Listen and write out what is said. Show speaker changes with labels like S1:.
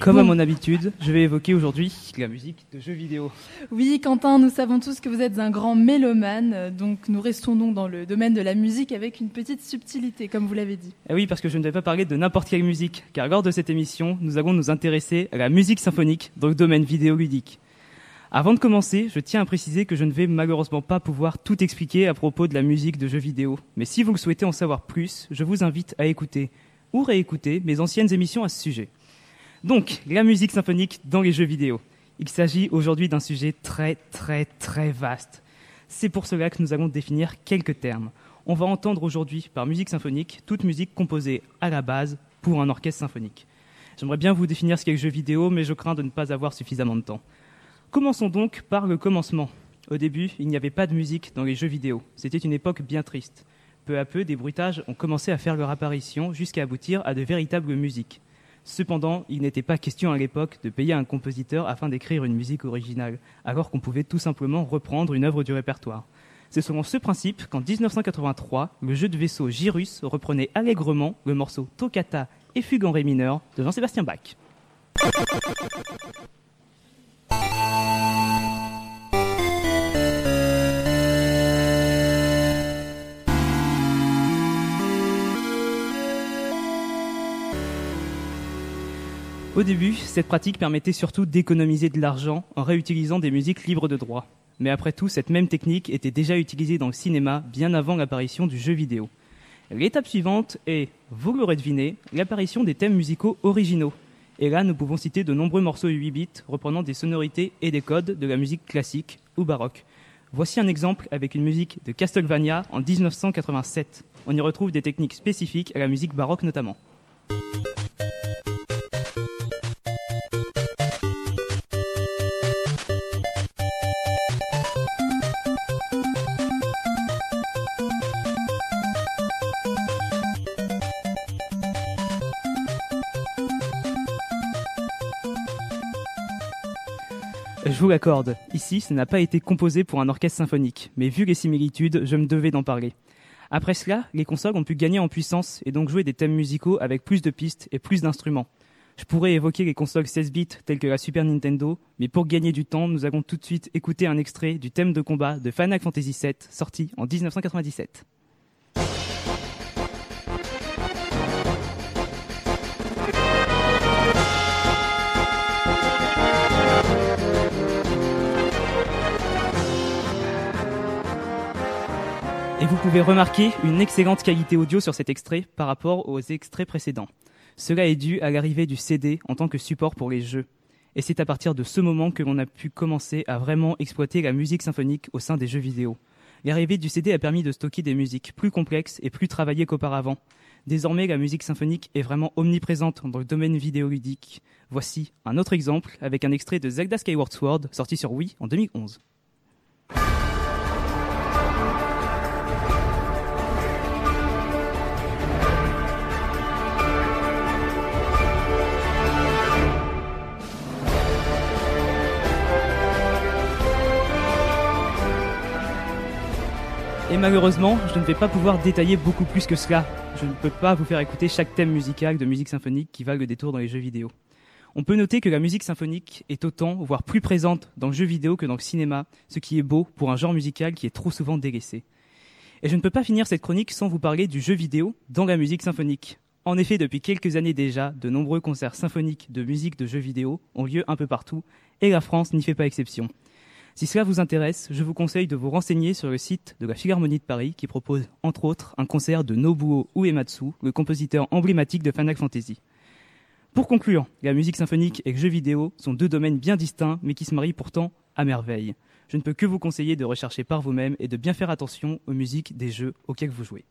S1: Comme à mon habitude, je vais évoquer aujourd'hui la musique de jeux vidéo.
S2: Oui, Quentin, nous savons tous que vous êtes un grand mélomane, donc nous restons donc dans le domaine de la musique avec une petite subtilité, comme vous l'avez dit.
S1: Eh oui, parce que je ne vais pas parler de n'importe quelle musique, car lors de cette émission, nous allons nous intéresser à la musique symphonique dans le domaine vidéoludique. Avant de commencer, je tiens à préciser que je ne vais malheureusement pas pouvoir tout expliquer à propos de la musique de jeux vidéo, mais si vous le souhaitez en savoir plus, je vous invite à écouter ou réécouter mes anciennes émissions à ce sujet. Donc, la musique symphonique dans les jeux vidéo. Il s'agit aujourd'hui d'un sujet très très très vaste. C'est pour cela que nous allons définir quelques termes. On va entendre aujourd'hui par musique symphonique toute musique composée à la base pour un orchestre symphonique. J'aimerais bien vous définir ce qu'est le jeu vidéo, mais je crains de ne pas avoir suffisamment de temps. Commençons donc par le commencement. Au début, il n'y avait pas de musique dans les jeux vidéo. C'était une époque bien triste. Peu à peu, des bruitages ont commencé à faire leur apparition jusqu'à aboutir à de véritables musiques. Cependant, il n'était pas question à l'époque de payer un compositeur afin d'écrire une musique originale, alors qu'on pouvait tout simplement reprendre une œuvre du répertoire. C'est selon ce principe qu'en 1983, le jeu de vaisseau Gyrus reprenait allègrement le morceau Toccata et Fugue en Ré mineur de Jean-Sébastien Bach. Au début, cette pratique permettait surtout d'économiser de l'argent en réutilisant des musiques libres de droit. Mais après tout, cette même technique était déjà utilisée dans le cinéma bien avant l'apparition du jeu vidéo. L'étape suivante est, vous l'aurez deviné, l'apparition des thèmes musicaux originaux. Et là, nous pouvons citer de nombreux morceaux 8 bits reprenant des sonorités et des codes de la musique classique ou baroque. Voici un exemple avec une musique de Castlevania en 1987. On y retrouve des techniques spécifiques à la musique baroque notamment. Je vous l'accorde, ici, ce n'a pas été composé pour un orchestre symphonique, mais vu les similitudes, je me devais d'en parler. Après cela, les consoles ont pu gagner en puissance et donc jouer des thèmes musicaux avec plus de pistes et plus d'instruments. Je pourrais évoquer les consoles 16 bits telles que la Super Nintendo, mais pour gagner du temps, nous allons tout de suite écouter un extrait du thème de combat de Final Fantasy VII, sorti en 1997. Vous pouvez remarquer une excellente qualité audio sur cet extrait par rapport aux extraits précédents. Cela est dû à l'arrivée du CD en tant que support pour les jeux. Et c'est à partir de ce moment que l'on a pu commencer à vraiment exploiter la musique symphonique au sein des jeux vidéo. L'arrivée du CD a permis de stocker des musiques plus complexes et plus travaillées qu'auparavant. Désormais, la musique symphonique est vraiment omniprésente dans le domaine vidéoludique. Voici un autre exemple avec un extrait de Zelda Skyward Sword sorti sur Wii en 2011. Et malheureusement, je ne vais pas pouvoir détailler beaucoup plus que cela. Je ne peux pas vous faire écouter chaque thème musical de musique symphonique qui vague le détour dans les jeux vidéo. On peut noter que la musique symphonique est autant, voire plus présente dans le jeu vidéo que dans le cinéma, ce qui est beau pour un genre musical qui est trop souvent délaissé. Et je ne peux pas finir cette chronique sans vous parler du jeu vidéo dans la musique symphonique. En effet, depuis quelques années déjà, de nombreux concerts symphoniques de musique de jeux vidéo ont lieu un peu partout, et la France n'y fait pas exception. Si cela vous intéresse, je vous conseille de vous renseigner sur le site de la Philharmonie de Paris qui propose entre autres un concert de Nobuo Uematsu, le compositeur emblématique de Final Fantasy. Pour conclure, la musique symphonique et le jeu vidéo sont deux domaines bien distincts mais qui se marient pourtant à merveille. Je ne peux que vous conseiller de rechercher par vous-même et de bien faire attention aux musiques des jeux auxquels vous jouez.